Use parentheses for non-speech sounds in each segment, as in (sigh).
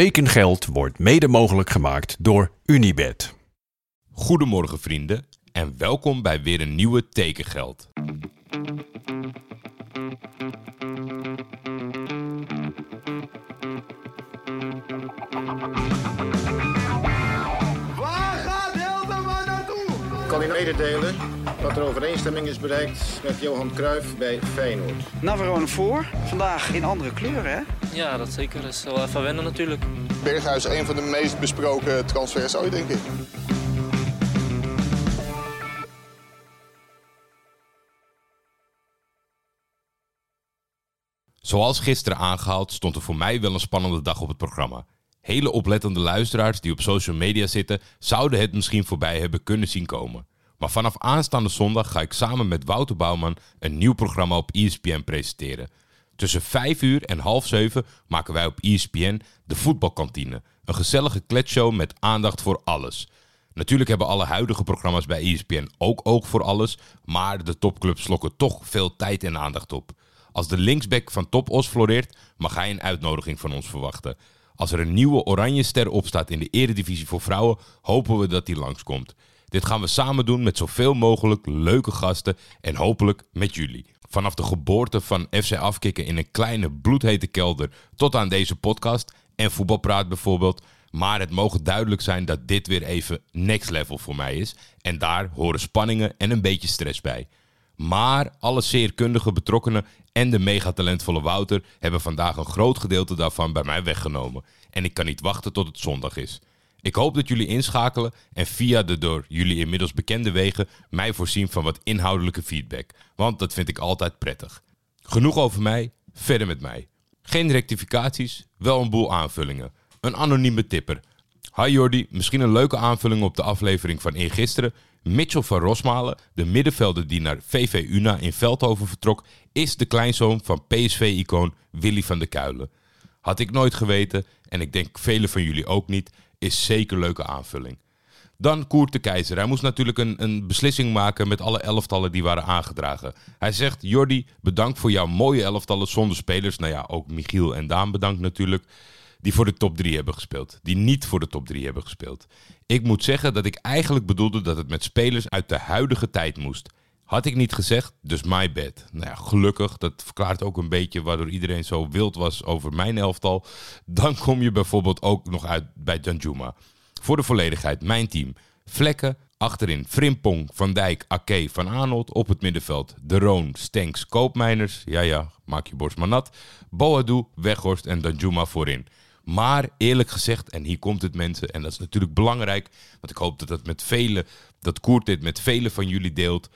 Tekengeld wordt mede mogelijk gemaakt door Unibed. Goedemorgen vrienden en welkom bij weer een nieuwe Tekengeld. Waar gaat naartoe? Ik kan u mededelen dat er overeenstemming is bereikt met Johan Cruijff bij Feyenoord. Navarone voor. Vandaag in andere kleuren, hè? Ja, dat zeker. Dat is wel even wennen natuurlijk. Berghuis, een van de meest besproken transfers ooit, denk ik. Zoals gisteren aangehaald stond er voor mij wel een spannende dag op het programma. Hele oplettende luisteraars die op social media zitten zouden het misschien voorbij hebben kunnen zien komen. Maar vanaf aanstaande zondag ga ik samen met Wouter Bouwman een nieuw programma op ESPN presenteren. Tussen 5 uur en half 7 maken wij op ESPN de voetbalkantine. Een gezellige kletshow met aandacht voor alles. Natuurlijk hebben alle huidige programma's bij ESPN ook oog voor alles, maar de topclubs slokken toch veel tijd en aandacht op. Als de linksback van Top Os floreert, mag hij een uitnodiging van ons verwachten. Als er een nieuwe oranje ster opstaat in de eredivisie voor vrouwen, hopen we dat die langskomt. Dit gaan we samen doen met zoveel mogelijk leuke gasten en hopelijk met jullie. Vanaf de geboorte van FC Afkikken in een kleine bloedhete kelder tot aan deze podcast en voetbalpraat bijvoorbeeld. Maar het mogen duidelijk zijn dat dit weer even next level voor mij is. En daar horen spanningen en een beetje stress bij. Maar alle zeer kundige betrokkenen en de megatalentvolle Wouter hebben vandaag een groot gedeelte daarvan bij mij weggenomen. En ik kan niet wachten tot het zondag is. Ik hoop dat jullie inschakelen en via de door jullie inmiddels bekende wegen mij voorzien van wat inhoudelijke feedback. Want dat vind ik altijd prettig. Genoeg over mij, verder met mij. Geen rectificaties, wel een boel aanvullingen. Een anonieme tipper. Hi Jordi, misschien een leuke aanvulling op de aflevering van eergisteren. Mitchell van Rosmalen, de middenvelder die naar VV Una in Veldhoven vertrok, is de kleinzoon van PSV-icoon Willy van der Kuilen. Had ik nooit geweten, en ik denk velen van jullie ook niet, is zeker leuke aanvulling. Dan Koert de Keizer. Hij moest natuurlijk een, een beslissing maken met alle elftallen die waren aangedragen. Hij zegt, Jordi, bedankt voor jouw mooie elftallen zonder spelers. Nou ja, ook Michiel en Daan bedankt natuurlijk. Die voor de top 3 hebben gespeeld. Die niet voor de top 3 hebben gespeeld. Ik moet zeggen dat ik eigenlijk bedoelde dat het met spelers uit de huidige tijd moest. Had ik niet gezegd, dus my bad. Nou ja, gelukkig, dat verklaart ook een beetje waardoor iedereen zo wild was over mijn elftal. Dan kom je bijvoorbeeld ook nog uit bij Danjuma. Voor de volledigheid, mijn team. Vlekken, achterin Frimpong, Van Dijk, Ake, Van Aanholt. Op het middenveld De Roon, Stenks, Koopmeiners. Ja ja, maak je borst maar nat. Boadu, Weghorst en Danjuma voorin. Maar eerlijk gezegd, en hier komt het mensen, en dat is natuurlijk belangrijk, want ik hoop dat dat met velen, dat Koert dit met velen van jullie deelt,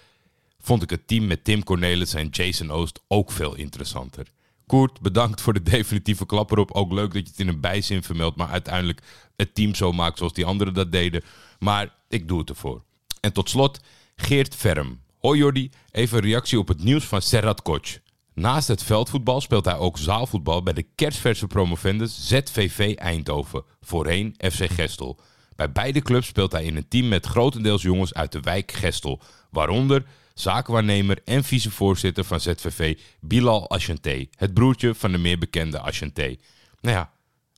vond ik het team met Tim Cornelis en Jason Oost ook veel interessanter. Koert, bedankt voor de definitieve klap erop. Ook leuk dat je het in een bijzin vermeldt, maar uiteindelijk het team zo maakt zoals die anderen dat deden. Maar ik doe het ervoor. En tot slot, Geert Verm. Hoi Jordi, even een reactie op het nieuws van Serrat Koch. Naast het veldvoetbal speelt hij ook zaalvoetbal bij de kerstverse promovendus ZVV Eindhoven, voorheen FC Gestel. Bij beide clubs speelt hij in een team met grotendeels jongens uit de wijk Gestel, waaronder zakenwaarnemer en vicevoorzitter van ZVV Bilal Achanté, het broertje van de meer bekende Achanté. Nou ja,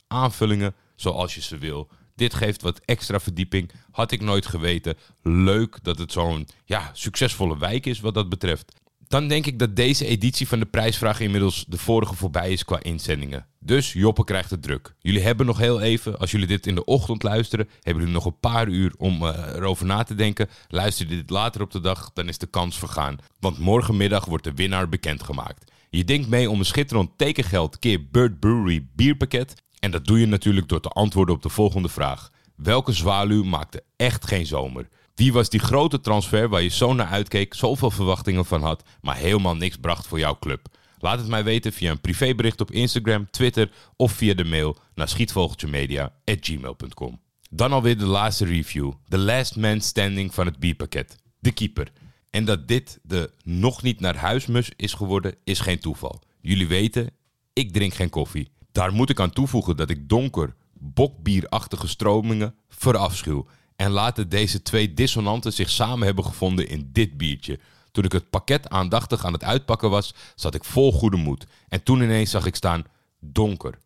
aanvullingen zoals je ze wil. Dit geeft wat extra verdieping. Had ik nooit geweten. Leuk dat het zo'n ja, succesvolle wijk is wat dat betreft. Dan denk ik dat deze editie van de prijsvraag inmiddels de vorige voorbij is qua inzendingen. Dus Joppe krijgt het druk. Jullie hebben nog heel even, als jullie dit in de ochtend luisteren, hebben jullie nog een paar uur om uh, erover na te denken. Luister je dit later op de dag, dan is de kans vergaan. Want morgenmiddag wordt de winnaar bekendgemaakt. Je denkt mee om een schitterend tekengeld keer Bird Brewery bierpakket. En dat doe je natuurlijk door te antwoorden op de volgende vraag. Welke zwaluw maakte echt geen zomer? Wie was die grote transfer waar je zo naar uitkeek, zoveel verwachtingen van had, maar helemaal niks bracht voor jouw club? Laat het mij weten via een privébericht op Instagram, Twitter of via de mail naar schietvogeltjemedia.gmail.com. Dan alweer de laatste review. De last man standing van het bierpakket. De keeper. En dat dit de nog niet naar huismus is geworden, is geen toeval. Jullie weten, ik drink geen koffie. Daar moet ik aan toevoegen dat ik donker, bokbierachtige stromingen verafschuw. En laten deze twee dissonanten zich samen hebben gevonden in dit biertje. Toen ik het pakket aandachtig aan het uitpakken was, zat ik vol goede moed. En toen ineens zag ik staan donker.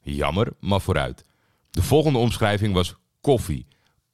Jammer, maar vooruit. De volgende omschrijving was koffie.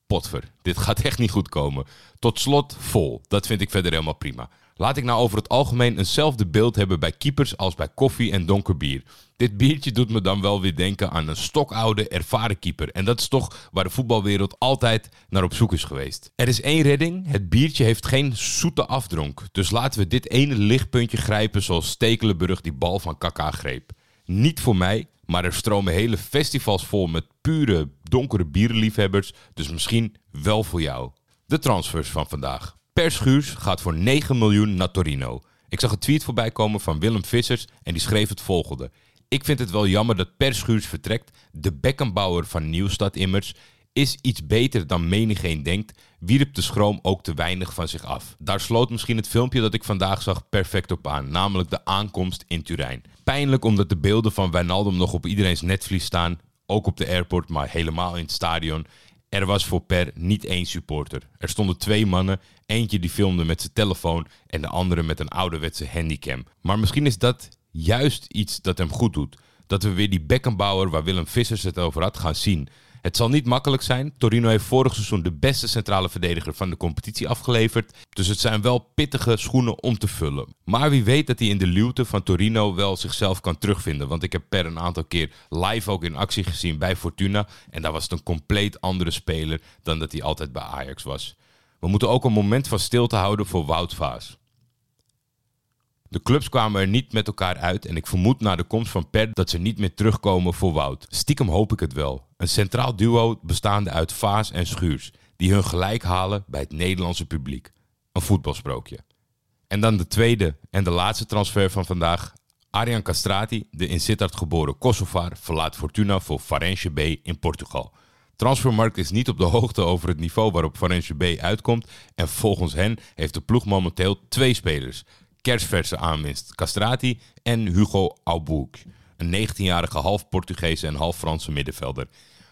Potver, dit gaat echt niet goed komen. Tot slot vol. Dat vind ik verder helemaal prima. Laat ik nou over het algemeen eenzelfde beeld hebben bij keepers als bij koffie en donker bier. Dit biertje doet me dan wel weer denken aan een stokoude, ervaren keeper. En dat is toch waar de voetbalwereld altijd naar op zoek is geweest. Er is één redding. Het biertje heeft geen zoete afdronk. Dus laten we dit ene lichtpuntje grijpen zoals Stekelenburg die bal van Kaka greep. Niet voor mij, maar er stromen hele festivals vol met pure donkere bierliefhebbers. Dus misschien wel voor jou. De transfers van vandaag. Per Schuurs gaat voor 9 miljoen naar Torino. Ik zag een tweet voorbij komen van Willem Vissers en die schreef het volgende. Ik vind het wel jammer dat Per Schuurs vertrekt. De bekkenbouwer van Nieuwstad immers is iets beter dan menigeen denkt, wierp de schroom ook te weinig van zich af. Daar sloot misschien het filmpje dat ik vandaag zag perfect op aan, namelijk de aankomst in Turijn. Pijnlijk omdat de beelden van Wijnaldum nog op iedereen's netvlies staan, ook op de airport, maar helemaal in het stadion. Er was voor Per niet één supporter. Er stonden twee mannen, eentje die filmde met zijn telefoon en de andere met een ouderwetse handicam. Maar misschien is dat juist iets dat hem goed doet. Dat we weer die bekkenbouwer waar Willem Vissers het over had gaan zien. Het zal niet makkelijk zijn. Torino heeft vorig seizoen de beste centrale verdediger van de competitie afgeleverd. Dus het zijn wel pittige schoenen om te vullen. Maar wie weet dat hij in de luwte van Torino wel zichzelf kan terugvinden. Want ik heb per een aantal keer live ook in actie gezien bij Fortuna. En daar was het een compleet andere speler dan dat hij altijd bij Ajax was. We moeten ook een moment van stilte houden voor Wout Vaas. De clubs kwamen er niet met elkaar uit en ik vermoed na de komst van Per dat ze niet meer terugkomen voor Wout. Stiekem hoop ik het wel. Een centraal duo bestaande uit Vaas en Schuurs, die hun gelijk halen bij het Nederlandse publiek. Een voetbalsprookje. En dan de tweede en de laatste transfer van vandaag. Arjan Castrati, de in Sittard geboren Kosovaar, verlaat Fortuna voor Farense B in Portugal. Transfermarkt is niet op de hoogte over het niveau waarop Farense B uitkomt en volgens hen heeft de ploeg momenteel twee spelers kerstverse aanwinst Castrati en Hugo Aubouk. Een 19-jarige half Portugese en half Franse middenvelder.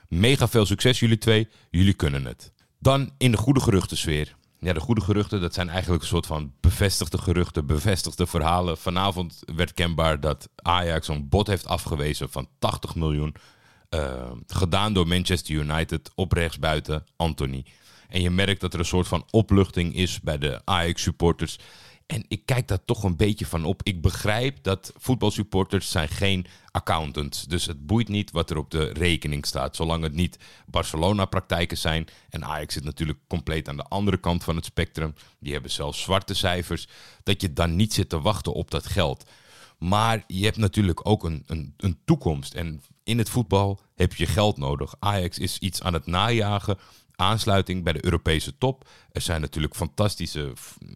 Mega veel succes jullie twee, jullie kunnen het. Dan in de goede geruchtensfeer. Ja, de goede geruchten, dat zijn eigenlijk een soort van bevestigde geruchten, bevestigde verhalen. Vanavond werd kenbaar dat Ajax een bod heeft afgewezen van 80 miljoen. Uh, gedaan door Manchester United op rechtsbuiten Anthony. En je merkt dat er een soort van opluchting is bij de Ajax-supporters. En ik kijk daar toch een beetje van op. Ik begrijp dat voetbalsupporters zijn geen accountants. Dus het boeit niet wat er op de rekening staat. Zolang het niet Barcelona-praktijken zijn. En Ajax zit natuurlijk compleet aan de andere kant van het spectrum. Die hebben zelfs zwarte cijfers. Dat je dan niet zit te wachten op dat geld. Maar je hebt natuurlijk ook een, een, een toekomst. En in het voetbal heb je geld nodig. Ajax is iets aan het najagen aansluiting bij de Europese top. Er zijn natuurlijk fantastische,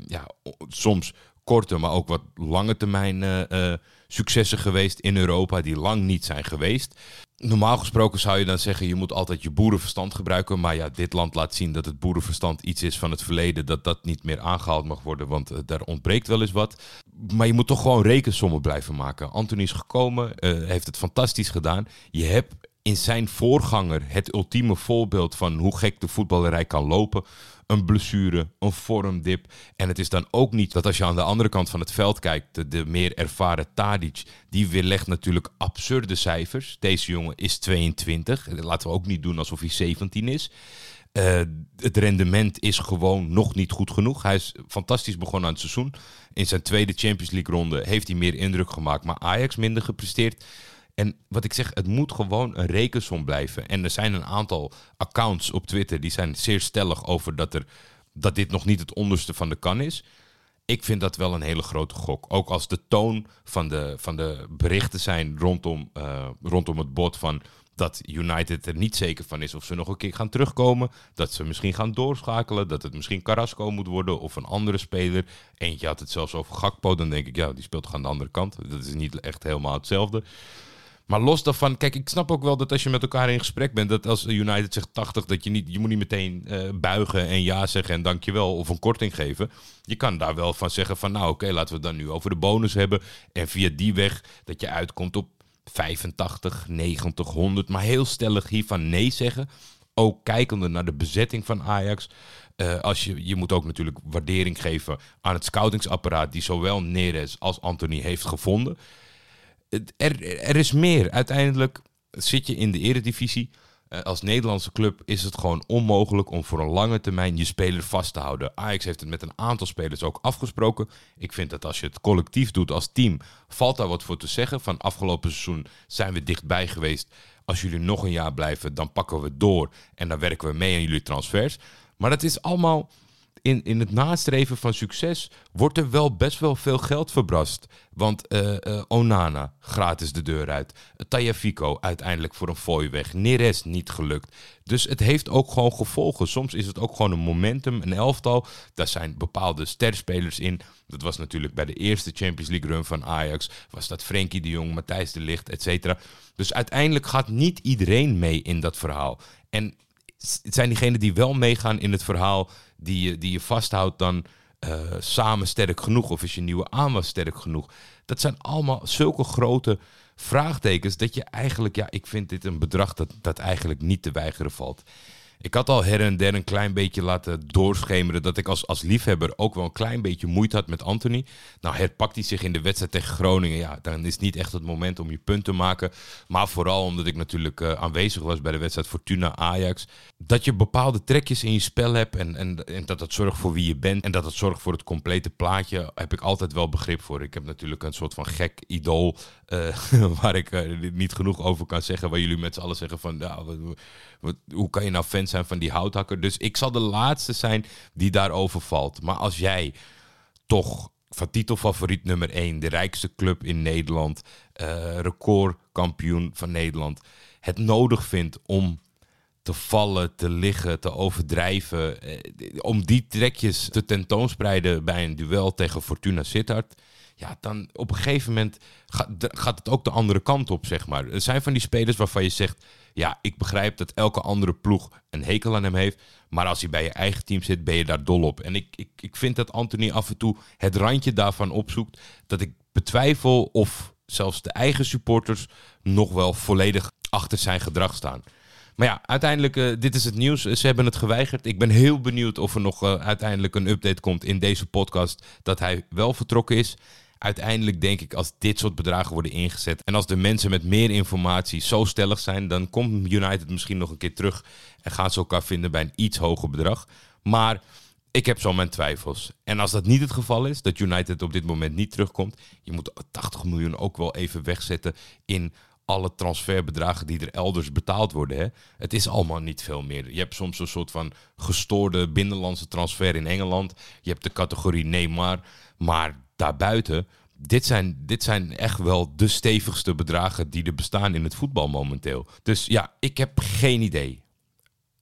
ja, soms korte, maar ook wat lange termijn uh, successen geweest in Europa die lang niet zijn geweest. Normaal gesproken zou je dan zeggen, je moet altijd je boerenverstand gebruiken. Maar ja, dit land laat zien dat het boerenverstand iets is van het verleden, dat dat niet meer aangehaald mag worden, want uh, daar ontbreekt wel eens wat. Maar je moet toch gewoon rekensommen blijven maken. Anthony is gekomen, heeft het fantastisch gedaan. Je hebt in zijn voorganger het ultieme voorbeeld van hoe gek de voetballerij kan lopen. Een blessure, een vormdip. En het is dan ook niet dat als je aan de andere kant van het veld kijkt, de, meer ervaren Tadic, die weerlegt natuurlijk absurde cijfers. Deze jongen is 22. Laten we ook niet doen alsof hij 17 is. Uh, het rendement is gewoon nog niet goed genoeg. Hij is fantastisch begonnen aan het seizoen. In zijn tweede Champions League ronde heeft hij meer indruk gemaakt, maar Ajax minder gepresteerd. En wat ik zeg, het moet gewoon een rekensom blijven. En er zijn een aantal accounts op Twitter die zijn zeer stellig over dat, er, dat dit nog niet het onderste van de kan is. Ik vind dat wel een hele grote gok. Ook als de toon van de, van de berichten zijn rondom, uh, rondom het bod van dat United er niet zeker van is of ze nog een keer gaan terugkomen. Dat ze misschien gaan doorschakelen. Dat het misschien Carrasco moet worden of een andere speler. Eentje had het zelfs over Gakpo. Dan denk ik, ja, die speelt aan de andere kant. Dat is niet echt helemaal hetzelfde. Maar los daarvan, kijk, ik snap ook wel dat als je met elkaar in gesprek bent, dat als United zegt 80, dat je niet, je moet niet meteen uh, buigen en ja zeggen en dankjewel of een korting geven. Je kan daar wel van zeggen van, nou oké, laten we het dan nu over de bonus hebben. En via die weg dat je uitkomt op 85, 90, 100. Maar heel stellig hiervan nee zeggen. Ook kijkende naar de bezetting van Ajax. Uh, als je, je moet ook natuurlijk waardering geven aan het scoutingsapparaat die zowel Neres als Anthony heeft gevonden er, er is meer. Uiteindelijk zit je in de eredivisie. Eh, als Nederlandse club is het gewoon onmogelijk om voor een lange termijn je speler vast te houden. Ajax heeft het met een aantal spelers ook afgesproken. Ik vind dat als je het collectief doet als team, valt daar wat voor te zeggen. Van afgelopen seizoen zijn we dichtbij geweest. Als jullie nog een jaar blijven, dan pakken we door en dan werken we mee aan jullie transfers. Maar dat is allemaal in, in het nastreven van succes wordt er wel best wel veel geld verbrast. Want eh, eh, Onana, gratis de deur uit. Tajafico, uiteindelijk voor een fooi weg. Neres, niet gelukt. Dus het heeft ook gewoon gevolgen. Soms is het ook gewoon een momentum, een elftal. Daar zijn bepaalde sterspelers in. Dat was natuurlijk bij de eerste Champions League run van Ajax. Was dat Frenkie de Jong, Matthijs de Ligt, et cetera. Dus uiteindelijk gaat niet iedereen mee in dat verhaal. En het zijn diegenen die wel meegaan in het verhaal die je, die je vasthoudt dan uh, samen sterk genoeg? Of is je nieuwe aanwas sterk genoeg? Dat zijn allemaal zulke grote vraagtekens dat je eigenlijk, ja, ik vind dit een bedrag dat, dat eigenlijk niet te weigeren valt. Ik had al her en der een klein beetje laten doorschemeren dat ik als, als liefhebber ook wel een klein beetje moeite had met Anthony. Nou, herpakt hij zich in de wedstrijd tegen Groningen. Ja, dan is niet echt het moment om je punt te maken. Maar vooral omdat ik natuurlijk uh, aanwezig was bij de wedstrijd Fortuna Ajax. Dat je bepaalde trekjes in je spel hebt en, en, en dat het zorgt voor wie je bent. En dat het zorgt voor het complete plaatje, heb ik altijd wel begrip voor. Ik heb natuurlijk een soort van gek idool uh, (laughs) waar ik uh, niet genoeg over kan zeggen. Waar jullie met z'n allen zeggen van, nou, wat, hoe kan je nou zijn van die houthakker? Dus ik zal de laatste zijn die daarover valt. Maar als jij toch van titelfavoriet nummer 1, de rijkste club in Nederland, uh, recordkampioen van Nederland, het nodig vindt om te vallen, te liggen, te overdrijven, om die trekjes te tentoonspreiden bij een duel tegen Fortuna Sittard ja, dan op een gegeven moment gaat, gaat het ook de andere kant op, zeg maar. Er zijn van die spelers waarvan je zegt, ja, ik begrijp dat elke andere ploeg een hekel aan hem heeft. Maar als hij bij je eigen team zit, ben je daar dol op. En ik, ik, ik vind dat Anthony af en toe het randje daarvan opzoekt. Dat ik betwijfel of zelfs de eigen supporters nog wel volledig achter zijn gedrag staan. Maar ja, uiteindelijk, uh, dit is het nieuws. Ze hebben het geweigerd. Ik ben heel benieuwd of er nog uh, uiteindelijk een update komt in deze podcast dat hij wel vertrokken is uiteindelijk denk ik als dit soort bedragen worden ingezet en als de mensen met meer informatie zo stellig zijn, dan komt United misschien nog een keer terug en gaan ze elkaar vinden bij een iets hoger bedrag. Maar ik heb zo mijn twijfels. En als dat niet het geval is, dat United op dit moment niet terugkomt, je moet 80 miljoen ook wel even wegzetten in alle transferbedragen die er elders betaald worden. Hè? Het is allemaal niet veel meer. Je hebt soms een soort van gestoorde binnenlandse transfer in Engeland. Je hebt de categorie Neymar. Maar daarbuiten, dit zijn, dit zijn echt wel de stevigste bedragen die er bestaan in het voetbal momenteel. Dus ja, ik heb geen idee.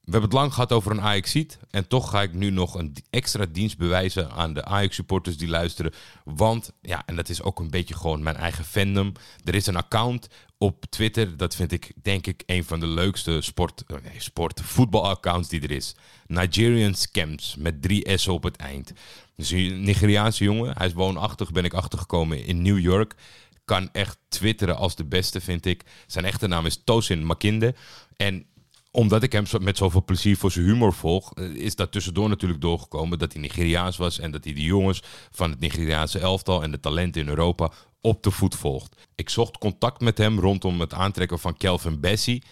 We hebben het lang gehad over een Ajax-ziet. En toch ga ik nu nog een extra dienst bewijzen aan de Ajax-supporters die luisteren. Want, ja, en dat is ook een beetje gewoon mijn eigen fandom. Er is een account op Twitter. Dat vind ik, denk ik, een van de leukste sport, oh nee, sport voetbalaccounts die er is. Nigerian Scams met drie S op het eind. Dus een Nigeriaanse jongen. Hij is woonachtig, ben ik achtergekomen in New York. Kan echt twitteren als de beste, vind ik. Zijn echte naam is Tosin Makinde. En omdat ik hem met zoveel plezier voor zijn humor volg, eh, is dat tussendoor natuurlijk doorgekomen dat hij Nigeriaans was en dat hij de jongens van het Nigeriaanse elftal en de talenten in Europa op de voet volgt. Ik zocht contact met hem rondom het aantrekken van Kelvin Bessie.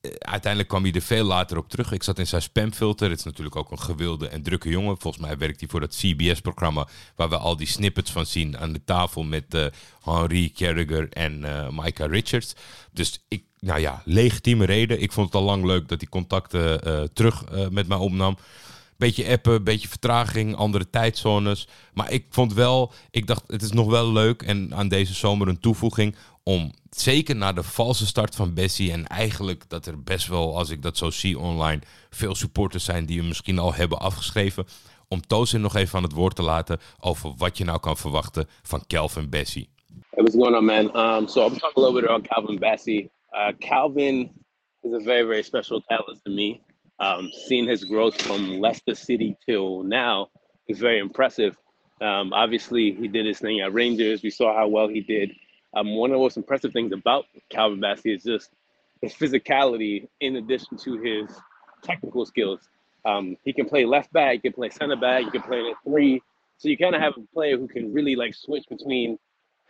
Eh, uiteindelijk kwam hij er veel later op terug. Ik zat in zijn spamfilter. Het is natuurlijk ook een gewilde en drukke jongen. Volgens mij werkt hij voor dat CBS-programma waar we al die snippets van zien aan de tafel met uh, Henry Carragher en uh, Micah Richards. Dus ik, nou ja, legitieme reden. Ik vond het al lang leuk dat hij contacten terug met mij opnam. Beetje appen, beetje vertraging, andere tijdzones. Maar ik vond wel, ik dacht, het is nog wel leuk en aan deze zomer een toevoeging om zeker na de valse start van Bessie en eigenlijk dat er best wel, als ik dat zo zie online, veel supporters zijn die hem misschien al hebben afgeschreven, om Tosin nog even aan het woord te laten over wat je nou kan verwachten van Calvin Bessie. Hey, what's going on, man? Um, so I'm talking a little bit about Calvin Bessie. Uh, Calvin is a very, very special talent to me. Um, seeing his growth from Leicester City till now is very impressive. Um, obviously, he did his thing at Rangers. We saw how well he did Um, one of the most impressive things about Calvin Bassey is just his physicality in addition to his technical skills. Um, he can play left back, he can play center back, he can play in three. So you kind of have a player who can really like switch between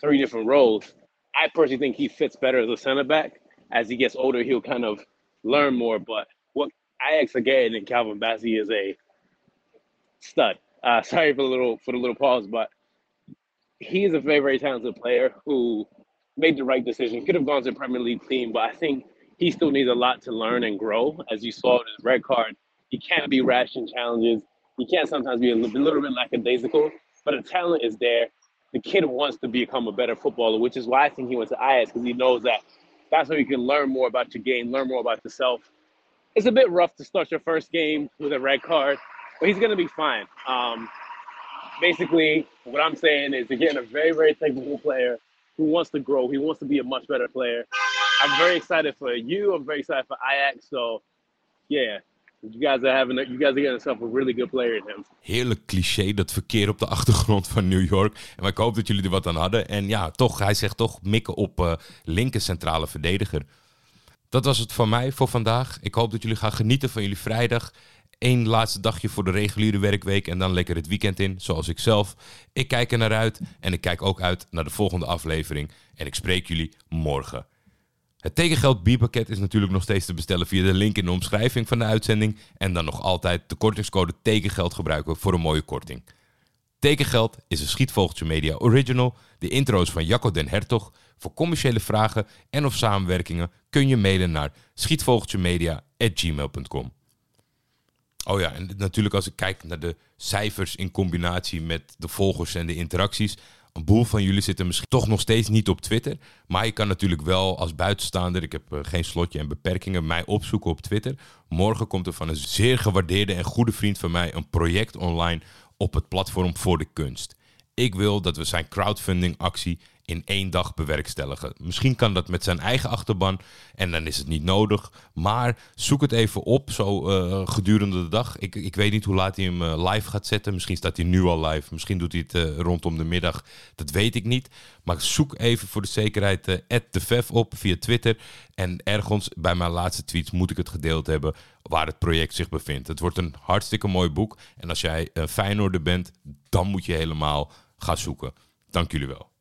three different roles. I personally think he fits better as a center back. As he gets older, he'll kind of learn more. But what Ajax are getting in Calvin Bassey is a stud. Uh, (laughs) sorry for the little for the little pause, but he is a very very talented player who made the right decision. Could have gone to the Premier League team, but I think he still needs a lot to learn and grow. As you saw in his red card, he can't be rash in challenges. He can't sometimes be a little, little bit lackadaisical, but the talent is there. The kid wants to become a better footballer, which is why I think he went to Ajax because he knows that that's where you can learn more about your game, learn more about yourself. It's a bit rough to start your first game with a red card, but he's going to be fine. Um, basically, what I'm saying is, again, a very, very technical player who wants to grow. He wants to be a much better player. I'm very excited for you. I'm very excited for Ajax. So, yeah, you guys are having, you guys are getting yourself a really good player in him. Heerlijk cliché, dat verkeer op de achtergrond van New York. En ik hoop dat jullie er wat aan hadden. En ja, toch, hij zegt toch mikken op uh, linker centrale verdediger. Dat was het van mij voor vandaag. Ik hoop dat jullie gaan genieten van jullie vrijdag. Eén laatste dagje voor de reguliere werkweek en dan lekker het weekend in, zoals ik zelf. Ik kijk er naar uit en ik kijk ook uit naar de volgende aflevering. En ik spreek jullie morgen. Het tekengeld bierpakket is natuurlijk nog steeds te bestellen via de link in de omschrijving van de uitzending. En dan nog altijd de kortingscode tekengeld gebruiken voor een mooie korting. Tekengeld is een Schietvogeltje Media original. De intro is van Jacco den Hertog. Voor commerciële vragen en of samenwerkingen kun je mailen naar schietvogeltjemedia.gmail.com. Oh ja, en natuurlijk als ik kijk naar de cijfers in combinatie met de volgers en de interacties. Een boel van jullie zitten misschien toch nog steeds niet op Twitter. Maar je kan natuurlijk wel als buitenstaander, ik heb eh, geen slotje en beperkingen, mij opzoeken op Twitter. Morgen komt er van een zeer gewaardeerde en goede vriend van mij een project online op het platform voor de kunst. Ik wil dat we zijn crowdfunding actie in één dag bewerkstelligen. Misschien kan dat met zijn eigen achterban en dan is het niet nodig. Maar zoek het even op zo uh, gedurende de dag. Ik, ik weet niet hoe laat hij hem uh, live gaat zetten. Misschien staat hij nu al live. Misschien doet hij het uh, rondom de middag. Dat weet ik niet. Maar zoek even voor de zekerheid de Vev op via Twitter. En ergens bij mijn laatste tweets moet ik het gedeeld hebben waar het project zich bevindt. Het wordt een hartstikke mooi boek. En als jij een Feyenoorder bent, dan moet je helemaal gaan zoeken. Dank jullie wel.